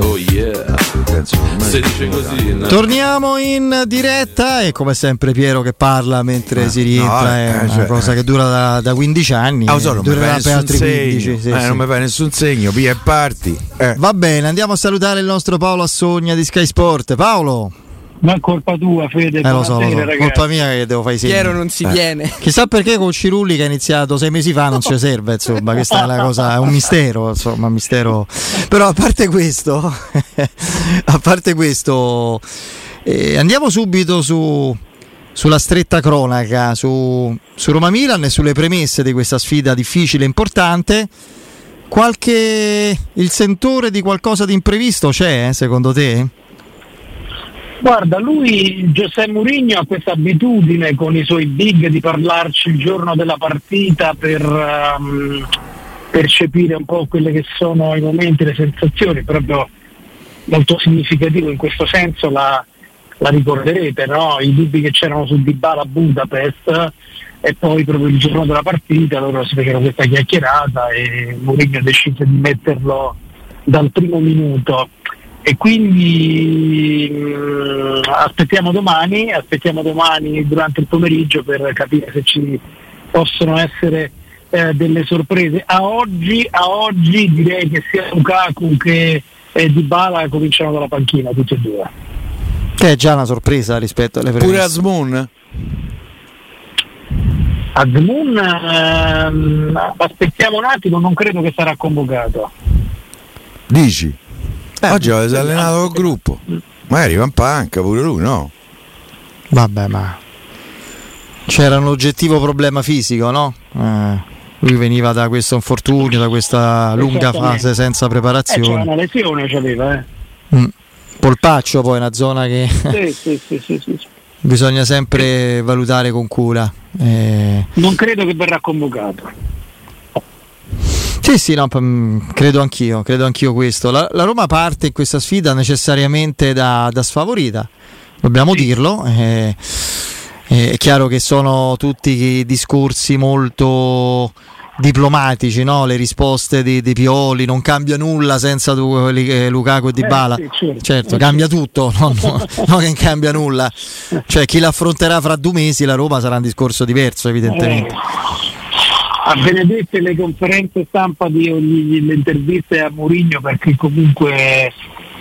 Oh yeah. Se dice così. No? Torniamo in diretta e come sempre Piero che parla mentre Eh, si rientra no, è eh, una cioè, cosa eh. che dura da, da 15 anni. Ah, so, non mi durerà per nessun altri segno. 15. sì, Eh, sì. Non mi fai nessun segno, via e parti. Eh. Va bene, andiamo a salutare il nostro Paolo Assogna di Sky Sport. Paolo, Ma è colpa tua, Fede. eh, lo so, lo so, ragazzi. colpa mia che devo fare i segni. Piero non si Eh. tiene. Chissà perché con Cirulli che ha iniziato sei mesi fa non ci serve, insomma, questa è una cosa, è un mistero, insomma, un mistero. Però a parte questo, a parte questo, eh, andiamo subito su, sulla stretta cronaca, su, su Roma Milan e sulle premesse di questa sfida difficile e importante. Qualche il sentore di qualcosa di imprevisto c'è, eh, secondo te? Guarda, lui, Giuseppe Mourinho, ha questa abitudine con i suoi big di parlarci il giorno della partita per ehm, percepire un po' quelle che sono i momenti, le sensazioni, proprio molto significativo in questo senso la, la ricorderete, no? i dubbi che c'erano su Dybala a Budapest e poi proprio il giorno della partita loro si fecero questa chiacchierata e Mourinho decise di metterlo dal primo minuto e quindi mh, aspettiamo domani, aspettiamo domani durante il pomeriggio per capire se ci possono essere eh, delle sorprese. A oggi, a oggi direi che sia Lukaku che eh, Dybala cominciano dalla panchina tutti e due. Che è già una sorpresa rispetto alle premesse. Pure Asmoon? Azmoun ehm, aspettiamo un attimo, non credo che sarà convocato. Dici? Oggi avete allenato col gruppo. Magari va in panca pure lui, no? Vabbè, ma c'era un oggettivo problema fisico, no? Eh, lui veniva da questo infortunio, da questa lunga fase senza Eh, c'era preparazione. una lesione, c'aveva, eh. Mm. Polpaccio poi è una zona che Sì, sì, sì, sì, sì. bisogna sempre valutare con cura. Eh, Non credo che verrà convocato. Sì, sì, no, credo anch'io, credo anch'io questo. La, la Roma parte in questa sfida necessariamente da, da sfavorita, dobbiamo dirlo. eh, eh, è chiaro che sono tutti discorsi molto diplomatici, no? le risposte di, di Pioli, non cambia nulla senza tu- eh, Lukaku e Dybala. sì, certo. certo, Eh, cambia tutto, no, no, no che non cambia nulla. Cioè chi l'affronterà fra due mesi la Roma sarà un discorso diverso evidentemente. A benedette le conferenze stampa di ogni- le interviste a Mourinho perché comunque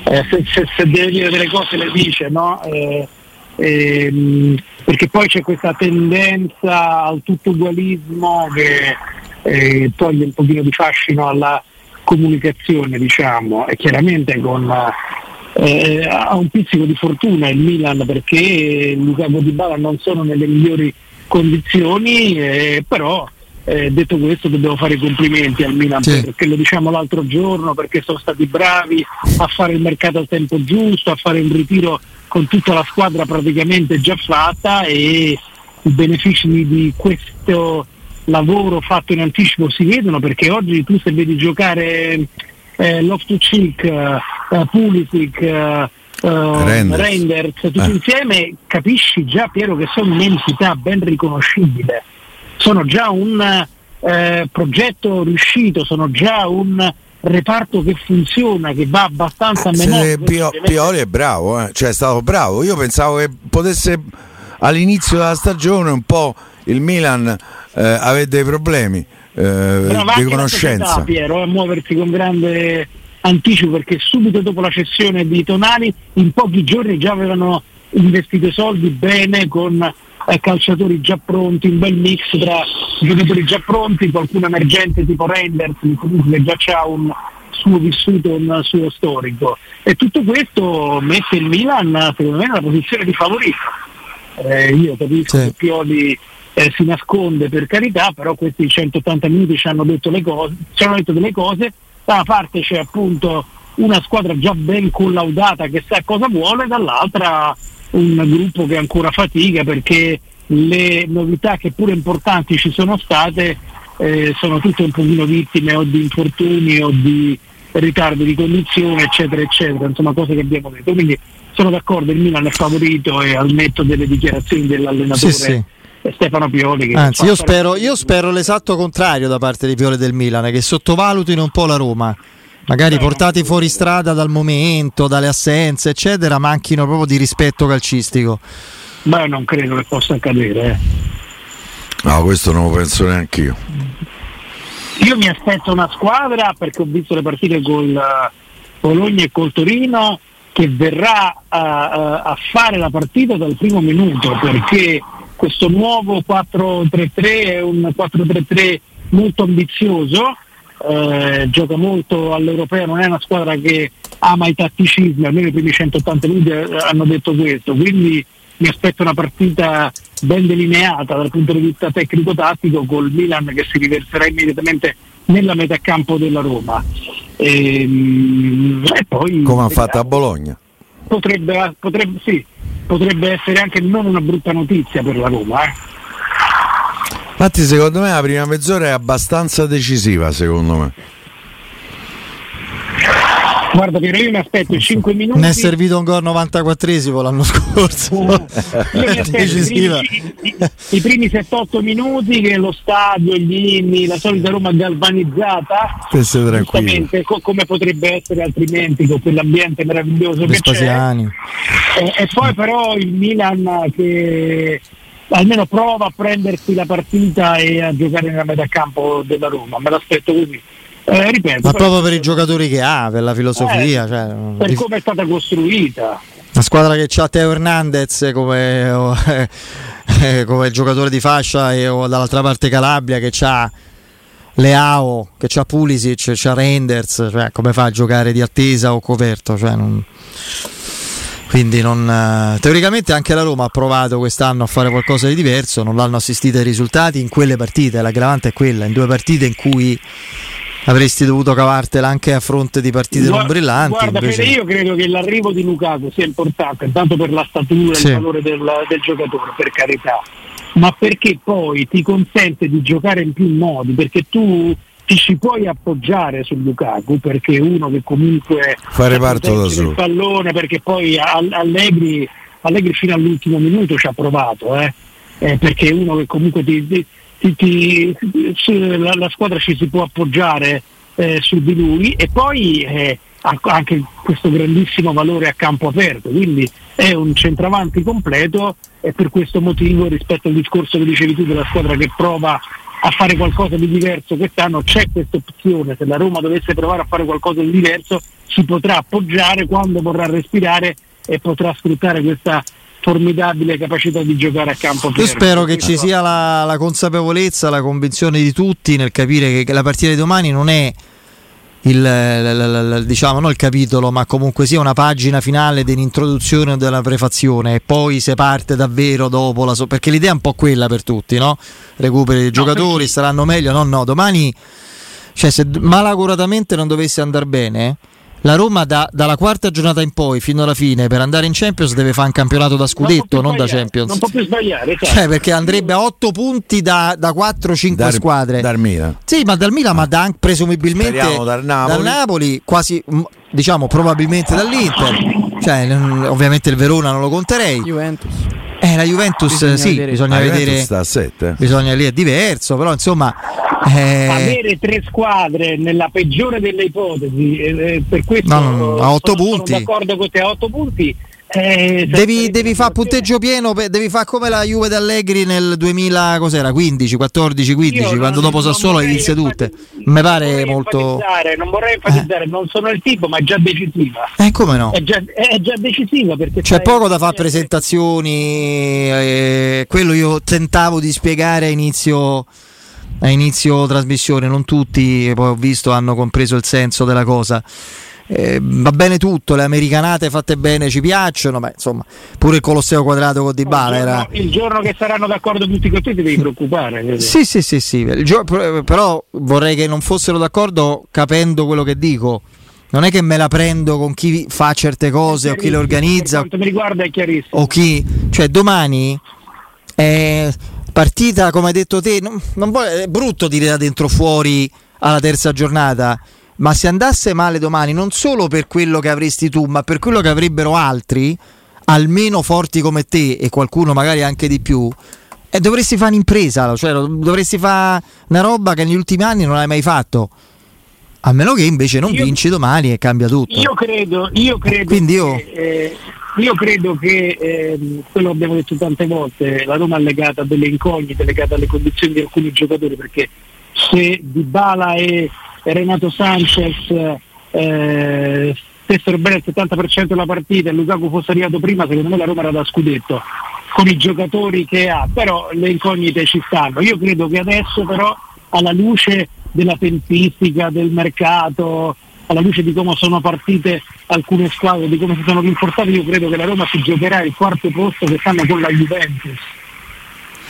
eh, se, se- se deve dire delle cose le dice, no? Eh, ehm, perché poi c'è questa tendenza al tutto ugualismo che eh, toglie un pochino di fascino alla comunicazione, diciamo, e chiaramente con eh, ha un pizzico di fortuna il Milan perché Lukaku Di Bala non sono nelle migliori condizioni, eh, però eh, detto questo dobbiamo fare i complimenti al Milan Sì. perché lo diciamo l'altro giorno, perché sono stati bravi a fare il mercato al tempo giusto, a fare un ritiro con tutta la squadra praticamente già fatta e i benefici di, questo lavoro fatto in anticipo si vedono perché oggi tu se vedi giocare eh, Loftus-Cheek, eh, Pulisic, eh, eh, Reinders. Reinders, tutti Eh. insieme capisci già Piero che sono un'entità ben riconoscibile sono già un eh, progetto riuscito, sono già un reparto che funziona, che va abbastanza a memoria. Pio- Pioli è bravo, eh. cioè è stato bravo. Io pensavo che potesse all'inizio della stagione un po' il Milan eh, avere dei problemi eh, di conoscenza. società, Piero, a muoversi con grande anticipo perché subito dopo la cessione di Tonali in pochi giorni già avevano investito i soldi bene con eh, calciatori già pronti, un bel mix tra giocatori già pronti, qualcuno emergente tipo Renders, che comunque già ha un suo vissuto, un suo storico. E tutto questo mette il Milan secondo me nella posizione di favorito. Eh, io capisco Sì. che Pioli eh, si nasconde per carità, però questi 180 minuti ci hanno detto, le cose, ci hanno detto delle cose, da una parte c'è appunto una squadra già ben collaudata che sa cosa vuole, dall'altra un gruppo che ancora fatica perché le novità che pure importanti ci sono state eh, sono tutte un pochino vittime o di infortuni o di ritardi di condizione eccetera eccetera, insomma cose che abbiamo detto. Quindi sono d'accordo, il Milan è favorito e al netto delle dichiarazioni dell'allenatore Sì, sì. Stefano Pioli. Che Anzi, io spero, io spero l'esatto contrario da parte di Pioli del Milan, che sottovalutino un po' la Roma. Magari portati fuori strada dal momento, dalle assenze, eccetera, manchino proprio di rispetto calcistico. Beh, non credo che possa accadere. Eh. No, questo non lo penso neanche io. Io mi aspetto una squadra perché ho visto le partite col eh, Bologna e col Torino che verrà a, a fare la partita dal primo minuto perché questo nuovo 4-3-3 è un 4-3-3 molto ambizioso, eh, gioca molto all'europeo, non è una squadra che ama i tatticismi, almeno i primi 180 minuti eh, hanno detto questo, quindi mi aspetto una partita ben delineata dal punto di vista tecnico-tattico col Milan che si riverserà immediatamente nella metà campo della Roma. E, ehm, e poi, Come ha fatto a Bologna? Potrebbe, potrebbe, sì, potrebbe, essere anche non una brutta notizia per la Roma. Eh. Infatti secondo me la prima mezz'ora è abbastanza decisiva, secondo me. Guarda Piero, io mi aspetto i 5 minuti. Ne è servito un gol 94esimo l'anno scorso. Uh, aspetto i primi, i, primi 7-8 minuti che lo stadio, gli inni, la solita Roma galvanizzata. Giustamente, co- come potrebbe essere altrimenti con quell'ambiente meraviglioso che c'è. E, e poi però il Milan che almeno prova a prendersi la partita e a giocare nella metà campo della Roma, me l'aspetto così. Eh, ripeto, ma proprio per i giocatori che ha, per la filosofia, eh, cioè, per come è stata costruita. Una squadra che ha Teo Hernandez come, eh, come giocatore di fascia e o dall'altra parte Calabria che ha Leao, che ha Pulisic, c'ha Renders, cioè, come fa a giocare di attesa o coperto? Cioè, non... Quindi non, eh, teoricamente anche la Roma ha provato quest'anno a fare qualcosa di diverso, non l'hanno assistita ai risultati in quelle partite, l'aggravante è quella, in due partite in cui avresti dovuto cavartela anche a fronte di partite non brillanti. Guarda, invece... io credo che l'arrivo di Lukaku sia importante, tanto per la statura e sì. il valore del, del giocatore, per carità, ma perché poi ti consente di giocare in più modi, perché tu ti ci puoi appoggiare su Lukaku perché è uno che comunque fa reparto da solo il pallone perché poi Allegri, Allegri fino all'ultimo minuto ci ha provato eh? Eh, perché è uno che comunque ti, ti, ti, la, la, squadra ci si può appoggiare eh, su di lui e poi eh, ha anche questo grandissimo valore a campo aperto quindi è un centravanti completo e per questo motivo rispetto al discorso che dicevi tu della squadra che prova a fare qualcosa di diverso quest'anno c'è questa opzione, se la Roma dovesse provare a fare qualcosa di diverso si potrà appoggiare quando vorrà respirare e potrà sfruttare questa formidabile capacità di giocare a campo Io spero che ci sia la, la, consapevolezza, la convinzione di tutti nel capire che la partita di domani non è il, diciamo, non il capitolo, ma comunque sia una pagina finale dell'introduzione o della prefazione e poi se parte davvero dopo la so- perché l'idea è un po' quella per tutti, no? Recuperi i no, giocatori, perché... saranno meglio, no, no, domani cioè se malacuratamente non dovesse andare bene la Roma da, dalla quarta giornata in poi fino alla fine per andare in Champions deve fare un campionato da scudetto, non, non da Champions. Non può più sbagliare, certo. cioè, perché andrebbe a 8 punti da, da 4-5 Dar, squadre. Dal Milan. Sì, ma dal Milan, ma da, presumibilmente dal Napoli. dal Napoli, quasi diciamo probabilmente dall'Inter. Cioè, ovviamente il Verona non lo conterei. Juventus. Eh, la Juventus bisogna sì, vedere. bisogna vedere. Juventus sta a 7. Bisogna lì è diverso, però insomma eh... avere tre squadre nella peggiore delle ipotesi, eh, eh per questo no, no, a 8 punti. sono d'accordo con te a 8 punti. Eh, devi, devi fare punteggio pieno, devi fare come la Juve d'Allegri nel 2000, cos'era, 15, 14, 15, Io quando non, dopo Sassuolo inizia tutte. Mi pare molto. Non vorrei enfatizzare, eh. non sono il tipo, ma è già decisiva. Eh, come no? È già, è già decisiva perché c'è poco da fare presentazioni. Eh, quello io tentavo di spiegare a inizio a inizio trasmissione, non tutti, poi ho visto, hanno compreso il senso della cosa. Eh, va bene tutto, le americanate fatte bene ci piacciono, ma insomma pure il Colosseo quadrato con Dybala il era... Il giorno che saranno d'accordo tutti con te ti devi preoccupare. Sì, sì, sì, sì. Gio... però vorrei che non fossero d'accordo capendo quello che dico. Non è che me la prendo con chi fa certe cose o chi le organizza. Per quanto mi riguarda è chiarissimo. O chi... Cioè domani... Eh, partita, come hai detto te, non, non vuole, è brutto dire da dentro fuori alla terza giornata, ma se andasse male domani, non solo per quello che avresti tu, ma per quello che avrebbero altri, almeno forti come te e qualcuno magari anche di più, eh, dovresti fare un'impresa, cioè dovresti fare una roba che negli ultimi anni non hai mai fatto. A meno che invece non io, vinci domani e cambia tutto. Io credo, io credo Quindi io... che, eh, io credo che eh, quello abbiamo detto tante volte, la Roma è legata a delle incognite, legata alle condizioni di alcuni giocatori, perché se Dybala e Renato Sanchez eh, stessero bene il 70% della partita e Lukaku fosse arrivato prima, secondo me la Roma era da scudetto con i giocatori che ha, però le incognite ci stanno. Io credo che adesso però alla luce della tempistica, del mercato, alla luce di come sono partite alcune squadre, di come si sono rinforzate, io credo che la Roma si giocherà il quarto posto che stanno con la Juventus.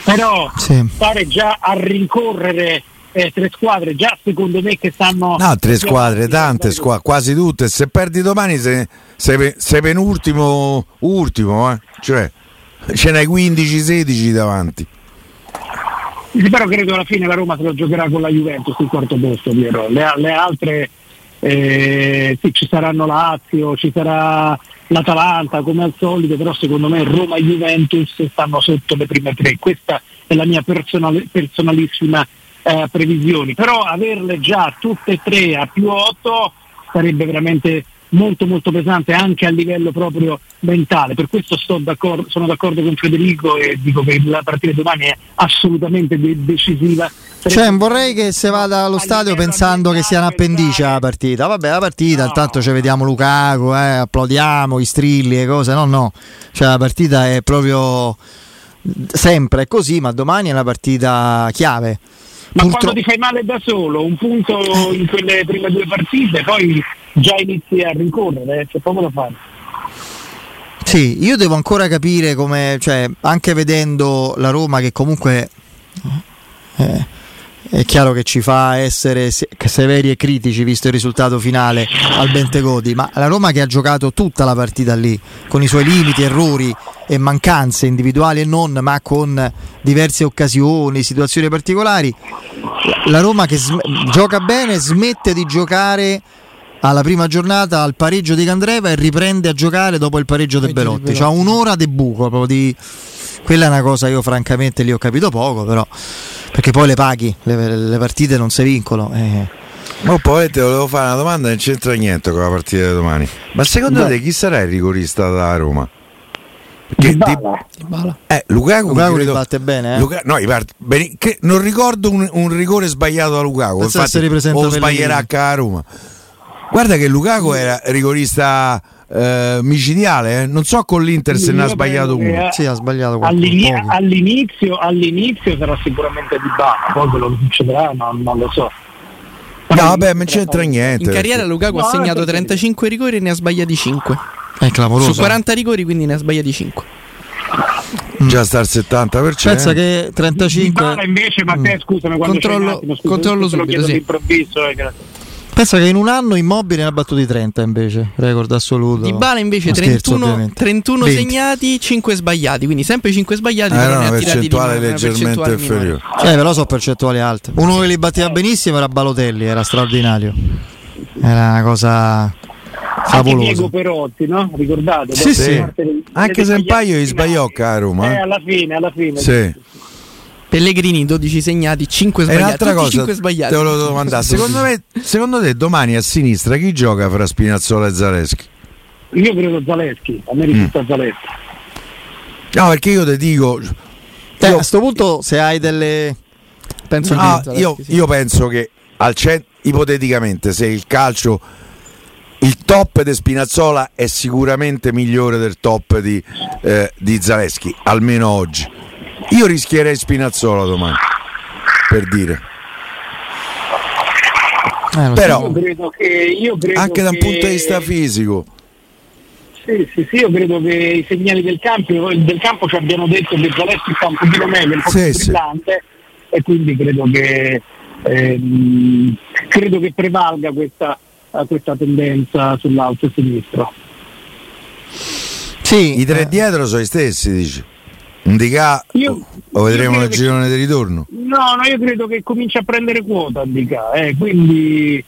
Però sì. stare già a rincorrere eh, tre squadre, già secondo me che stanno... No, tre squadre, tante squadre, quasi tutte. Se perdi domani sei, sei, sei penultimo, ultimo, eh? cioè ce n'hai 15-16 davanti. Però credo alla fine la Roma se lo giocherà con la Juventus il quarto posto, Piero. Le, le altre eh, sì, ci saranno Lazio, ci sarà l'Atalanta come al solito, però secondo me Roma e Juventus stanno sotto le prime tre. Questa è la mia personal, personalissima eh, previsione. Però averle già tutte e tre a più 8 sarebbe veramente molto molto pesante anche a livello proprio mentale. Per questo d'accordo, sono d'accordo con Federico e dico che la partita domani è assolutamente de- decisiva. Cioè, vorrei che se vada allo stadio pensando che sia un'appendice la partita. Vabbè, la partita, no. intanto ci vediamo Lukaku, eh, applaudiamo i strilli e cose. No, no. Cioè, la partita è proprio sempre così, ma domani è una partita chiave. Ma Purtro... quando ti fai male da solo, un punto in quelle prime due partite, poi già inizi a rincorrere, eh, c'è poco da fare. Sì, io devo ancora capire come, cioè, anche vedendo la Roma che comunque eh, è chiaro che ci fa essere severi e critici visto il risultato finale al Bentegodi, ma la Roma che ha giocato tutta la partita lì, con i suoi limiti, errori e mancanze individuali e non, ma con diverse occasioni, situazioni particolari, la Roma che sm- gioca bene smette di giocare alla prima giornata al pareggio di Candreva e riprende a giocare dopo il pareggio di Belotti. C'ha un'ora di buco, proprio di... quella è una cosa io francamente lì ho capito poco, però perché poi le paghi, le, le partite non si vincono. Eh. Ma poi ti volevo fare una domanda, non c'entra niente con la partita di domani. Ma secondo Beh. te chi sarà il rigorista da Roma? Perché Dybala. Di... Eh, Lukaku, Lukaku credo... batte bene, eh? Luka... no, bene... non ricordo un, un, rigore sbagliato da Lukaku, infatti o sbaglierà a Roma. Guarda che Lukaku era rigorista eh, micidiale, eh? non so con l'Inter se ne ha sbagliato uno. Eh, sì, ha sbagliato all'ini- all'inizio, all'inizio sarà sicuramente di Bana, poi quello che succederà non, non lo so. No, vabbè, non c'entra niente. In carriera Lukaku no, ha segnato 35 rigori e ne ha sbagliati 5. È clamoroso. Su 40 rigori quindi ne ha sbagliati 5. Mm. Già sta al 70%. Pensa che 35 Dybala invece, ma te mm. scusami quando controllo, attimo, scusa, controllo subito, sì. improvviso, eh, Pensa che in un anno Immobile ne ha battuti 30 invece, record assoluto. Di Bala invece 31, scherzo, 31 segnati, 5 sbagliati, quindi sempre 5 sbagliati. Era una percentuale leggermente inferiore. Eh, però sono percentuali alte. Uno che li batteva benissimo era Balotelli, era straordinario. Era una cosa favolosa. Diego Perotti, no? Ricordate? Sì, sì. Anche se un paio gli sbagliò a Roma. Eh, alla fine, alla fine. Sì. Pellegrini 12 segnati, 5 sbagliati. E un'altra cosa, 5 sbagliati. te lo domandare. Secondo, me, secondo te domani a sinistra chi gioca fra Spinazzola e Zaleschi? Io credo Zaleschi, a me risulta mm. Zaleschi. No, perché io ti dico... Eh, io, a questo punto se hai delle... Penso no, io, sì. io penso che al cent- ipoteticamente se il calcio il top di Spinazzola è sicuramente migliore del top di, eh, di Zaleschi, almeno oggi io rischierei Spinazzola domani, per dire. Eh, Però io credo che, io credo anche da un che... punto di vista fisico. Sì, sì, sì, io credo che i segnali del campo, del campo ci abbiano detto che Zaleschi sta un pochino meglio, un po' sì, più brillante sì. e quindi credo che, ehm, credo che prevalga questa, questa tendenza sull'alto sinistro. Sì, I tre eh. dietro sono i stessi, dici. Indica io, lo vedremo nel girone di ritorno? No, no, io credo che comincia a prendere quota Indica, eh, quindi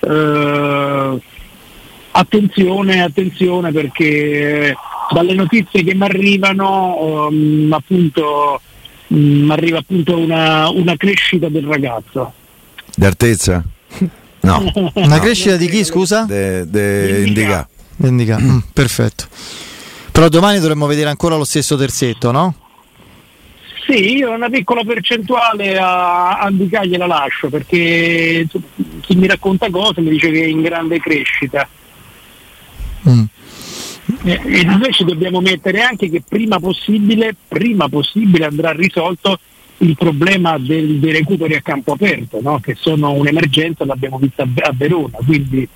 eh, attenzione, attenzione perché dalle notizie che mi arrivano um, appunto mi um, arriva appunto una, una, crescita del ragazzo. D'altezza? No. Una crescita di chi, scusa? De, de Indica. Indica. Mm, perfetto. Però domani dovremmo vedere ancora lo stesso terzetto, no? Sì, io una piccola percentuale a, a gliela lascio perché chi mi racconta cose mi dice che è in grande crescita. Mm. E, e invece dobbiamo mettere anche che prima possibile, prima possibile andrà risolto il problema del, dei recuperi a campo aperto, no? che sono un'emergenza, l'abbiamo vista a Verona, quindi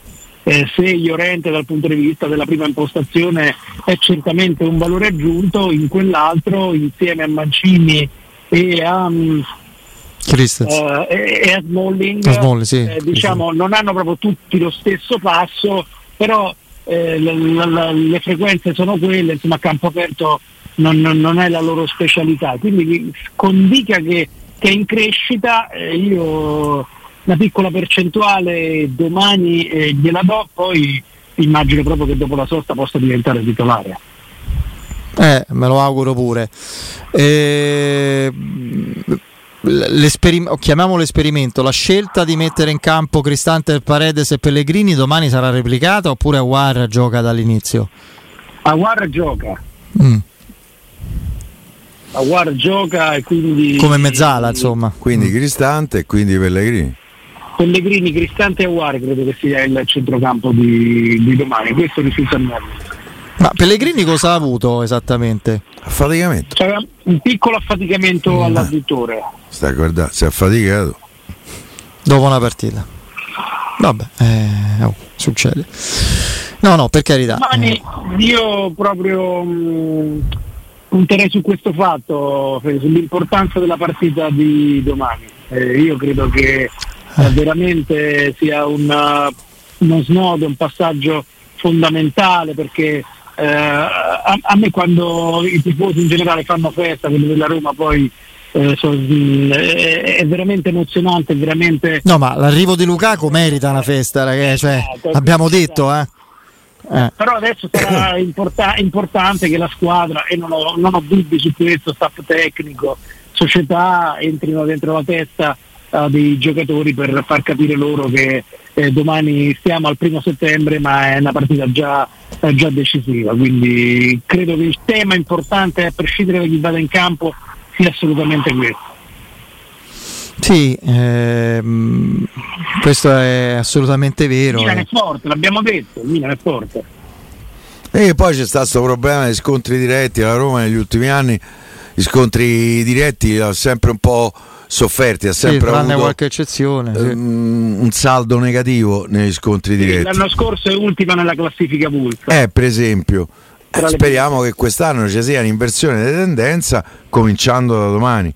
eh, se Iorente dal punto di vista della prima impostazione è certamente un valore aggiunto, in quell'altro insieme a Mancini e a, um, uh, e, e a Smalling, a Smalling sì, eh, diciamo, non hanno proprio tutti lo stesso passo, però eh, le, le, le, frequenze sono quelle, insomma a campo aperto non, non, non è la loro specialità. Quindi con Dica che, che è in crescita, eh, io una piccola percentuale domani eh, gliela do, poi immagino proprio che dopo la sosta possa diventare titolare. Eh, me lo auguro pure. Eh, chiamiamolo esperimento, la scelta di mettere in campo Cristante, Paredes e Pellegrini domani sarà replicata oppure Aguar gioca dall'inizio? Aguar gioca. Mm. Aguar gioca e quindi... Come mezzala insomma. Quindi Cristante e quindi Pellegrini. Pellegrini, Cristante e Aguar credo che sia il centrocampo di, di domani, questo risulta a me. Ma Pellegrini cosa ha avuto esattamente? Affaticamento. C'era un piccolo affaticamento mm. all'additore. Sta guardando, si è affaticato. Dopo una partita. Vabbè, eh, oh, succede. No, no, per carità. Domani eh. io proprio mh, mm, punterei su questo fatto, sull'importanza della partita di domani. Eh, io credo che eh. veramente sia un, uh, uno snodo, un passaggio fondamentale perché eh, a, a, me quando i tifosi in generale fanno festa, quelli della Roma poi eh, so, mh, è, è, veramente emozionante, veramente... No, ma l'arrivo di Lukaku merita una festa, ragazzi, cioè, esatto, abbiamo detto, eh. Eh. Però adesso sarà importa- importante che la squadra, e non ho, non ho, dubbi su questo, staff tecnico, società entrino dentro la testa uh, dei giocatori per far capire loro che eh, domani stiamo al primo settembre ma è una partita già, eh, già, decisiva, quindi credo che il tema importante a prescindere da chi vada in campo sia assolutamente questo. Sì, ehm, questo è assolutamente vero. Il Milan è forte, l'abbiamo detto, il Milan è forte. E poi c'è stato questo problema degli scontri diretti, la Roma negli ultimi anni, gli scontri diretti sempre un po' sofferti, ha sempre sì, avuto qualche eccezione, sì. um, un saldo negativo negli scontri diretti. L'anno scorso è ultima nella classifica Pulse. Eh, per esempio. Eh, speriamo che quest'anno ci sia un'inversione di tendenza cominciando da domani.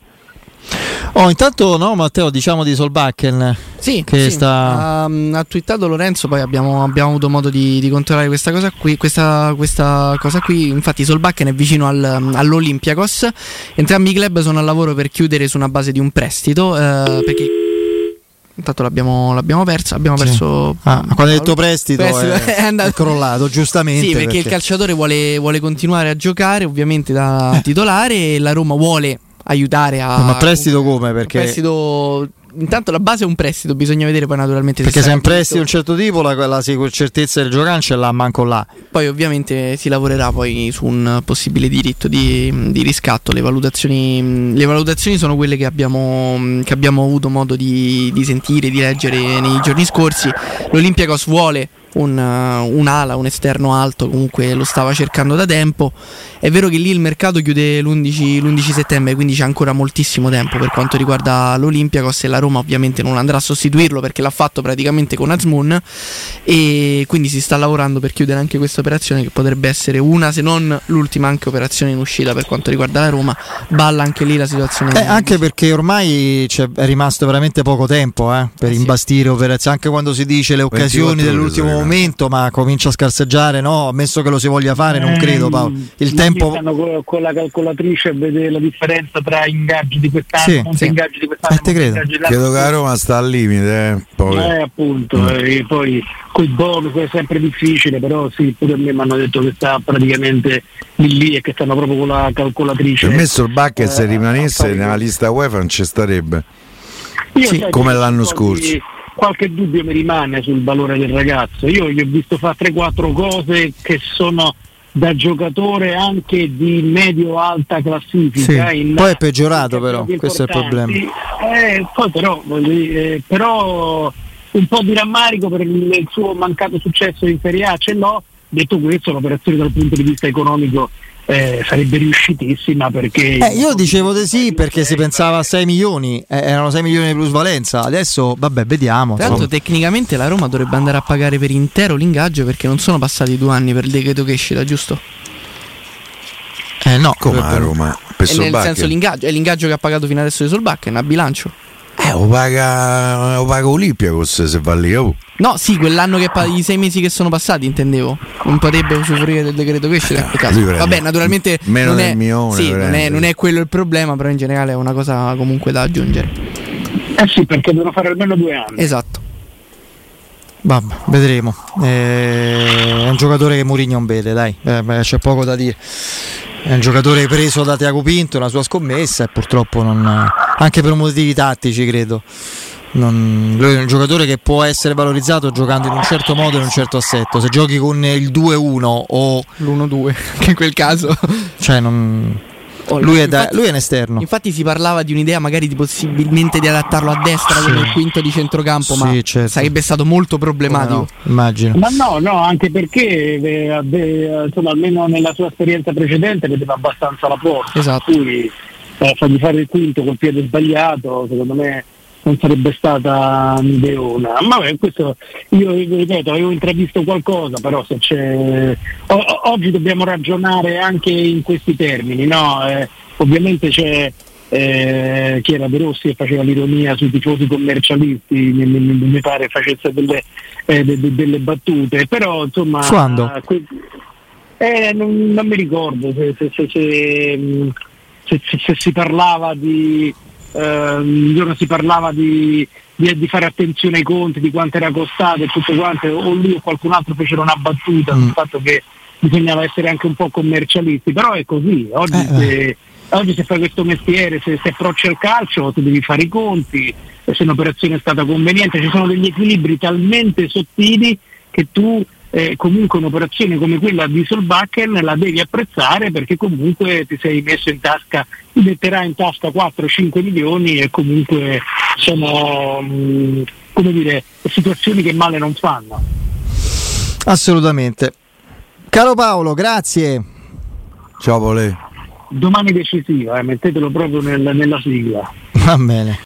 Oh, intanto no, Matteo, diciamo di Solbakken. Sì, che sì. Sta... Um, ha twittato Lorenzo, poi abbiamo, abbiamo avuto modo di, di, controllare questa cosa qui. Questa, questa cosa qui. Infatti, Solbakken è vicino al, all'Olympiakos. Entrambi i club sono a lavoro per chiudere su una base di un prestito. Eh, perché intanto l'abbiamo, l'abbiamo persa. Abbiamo sì. perso. Ah, quando hai detto prestito, prestito è, è, andato... è crollato, giustamente. Sì, perché, perché... il calciatore vuole, vuole, continuare a giocare, ovviamente da eh. titolare, e la Roma vuole aiutare a. Ma prestito come? Perché. Prestito intanto la base è un prestito, bisogna vedere poi naturalmente Perché se è un prestito di un certo tipo, la, la certezza del giocare ce l'ha manco là. Poi ovviamente si lavorerà poi su un possibile diritto di, di riscatto. Le valutazioni, le valutazioni, sono quelle che abbiamo, che abbiamo avuto modo di, di sentire, di leggere nei giorni scorsi. L'Olympiacos vuole un, uh, un, ala, un esterno alto, comunque lo stava cercando da tempo. È vero che lì il mercato chiude l'11, l'11 settembre, quindi c'è ancora moltissimo tempo per quanto riguarda l'Olympiacos e la Roma ovviamente non andrà a sostituirlo perché l'ha fatto praticamente con Azmoun e quindi si sta lavorando per chiudere anche questa operazione che potrebbe essere una se non l'ultima anche operazione in uscita per quanto riguarda la Roma. Balla anche lì la situazione. Eh, anche perché ormai è rimasto veramente poco tempo eh, per eh, imbastire sì. operazioni, anche quando si dice le occasioni dell'ultimo momento, ma comincia a scarseggiare, no? Ammesso che lo si voglia fare, non credo Paolo. Il tempo... Stanno con la calcolatrice a vedere la differenza tra ingaggi di quest'anno sì, sì. ingaggi di quest'anno. Eh, credo. credo che la Roma sta al limite. Eh, poi. Eh, appunto, mm. Eh, e poi con i bonus è sempre difficile, però sì, pure a me mi hanno detto che sta praticamente lì, lì e che stanno proprio con la calcolatrice. Per me il Bucket se eh, rimanesse nella lista UEFA non ci starebbe. Sì, come l'anno scorso qualche dubbio mi rimane sul valore del ragazzo. Io gli ho visto fare 3-4 cose che sono da giocatore anche di medio-alta classifica. Sì, in, poi è peggiorato però, questo è il problema. Eh, poi però, eh, però un po' di rammarico per il, suo mancato successo in Serie A ce l'ho, detto questo l'operazione dal punto di vista economico eh, sarebbe riuscitissima perché eh, io dicevo di sì perché si pensava a 6 milioni eh, erano 6 milioni di plusvalenza. Adesso vabbè vediamo tra l'altro tecnicamente la Roma dovrebbe andare a pagare per intero l'ingaggio perché non sono passati due anni per il decreto che esce giusto? eh no. Come a Roma? Per nel senso l'ingaggio è l'ingaggio che ha pagato fino adesso di Solbakken a bilancio eh, lo paga, lo paga Olympiacos se va lì. Oh. No, sì, quell'anno che i sei mesi che sono passati, intendevo. Non potrebbe usufruire del decreto crescita. Eh, Vabbè, naturalmente. Meno non è, milione, sì, non è, non è quello il problema, però in generale è una cosa comunque da aggiungere. Eh sì, perché devono fare almeno due anni. Esatto. Vabbè, vedremo. Eh, è un giocatore che Mourinho non vede, dai, eh, c'è poco da dire. È un giocatore preso da Tiago Pinto, la sua scommessa e purtroppo non, anche per motivi tattici credo. Non, lui è un giocatore che può essere valorizzato giocando in un certo modo e in un certo assetto. Se giochi con il 2-1 o l'1-2, che in quel caso, cioè non, lui è, da, lui è, un esterno. Infatti si parlava di un'idea magari di possibilmente di adattarlo a destra sì. come il quinto di centrocampo, sì, ma certo. sarebbe stato molto problematico. No, immagino. Ma no, no, anche perché eh, eh, insomma, almeno nella sua esperienza precedente vedeva abbastanza la porta. Esatto. Cui eh, fargli fare il quinto col piede sbagliato, secondo me non sarebbe stata un'ideona. Ma beh, questo io ripeto, avevo intravisto qualcosa, però se c'è. O- oggi dobbiamo ragionare anche in questi termini, no? Eh, ovviamente c'è eh, chi era De Rossi che faceva l'ironia sui tifosi commercialisti, mi, mi, mi pare facesse delle, eh, de, de, delle, battute, però insomma. Quando? Que- eh, non, non, mi ricordo se, se, se, se si parlava di eh, si parlava di, di, di, fare attenzione ai conti, di quanto era costato e tutto quanto, o lui o qualcun altro fecero una battuta mm. sul fatto che bisognava essere anche un po' commercialisti, però è così, oggi, eh, se, eh. oggi se fai questo mestiere, se, se approcci al calcio, tu devi fare i conti, se un'operazione è stata conveniente, ci sono degli equilibri talmente sottili che tu eh, comunque un'operazione come quella di Solbakken la devi apprezzare perché comunque ti sei messo in tasca, ti metterà in tasca 4-5 milioni e comunque sono mh, mm, come dire, situazioni che male non fanno. Assolutamente. Caro Paolo, grazie. Ciao Vole. Domani decisiva, eh, mettetelo proprio nel, nella sigla. Va bene.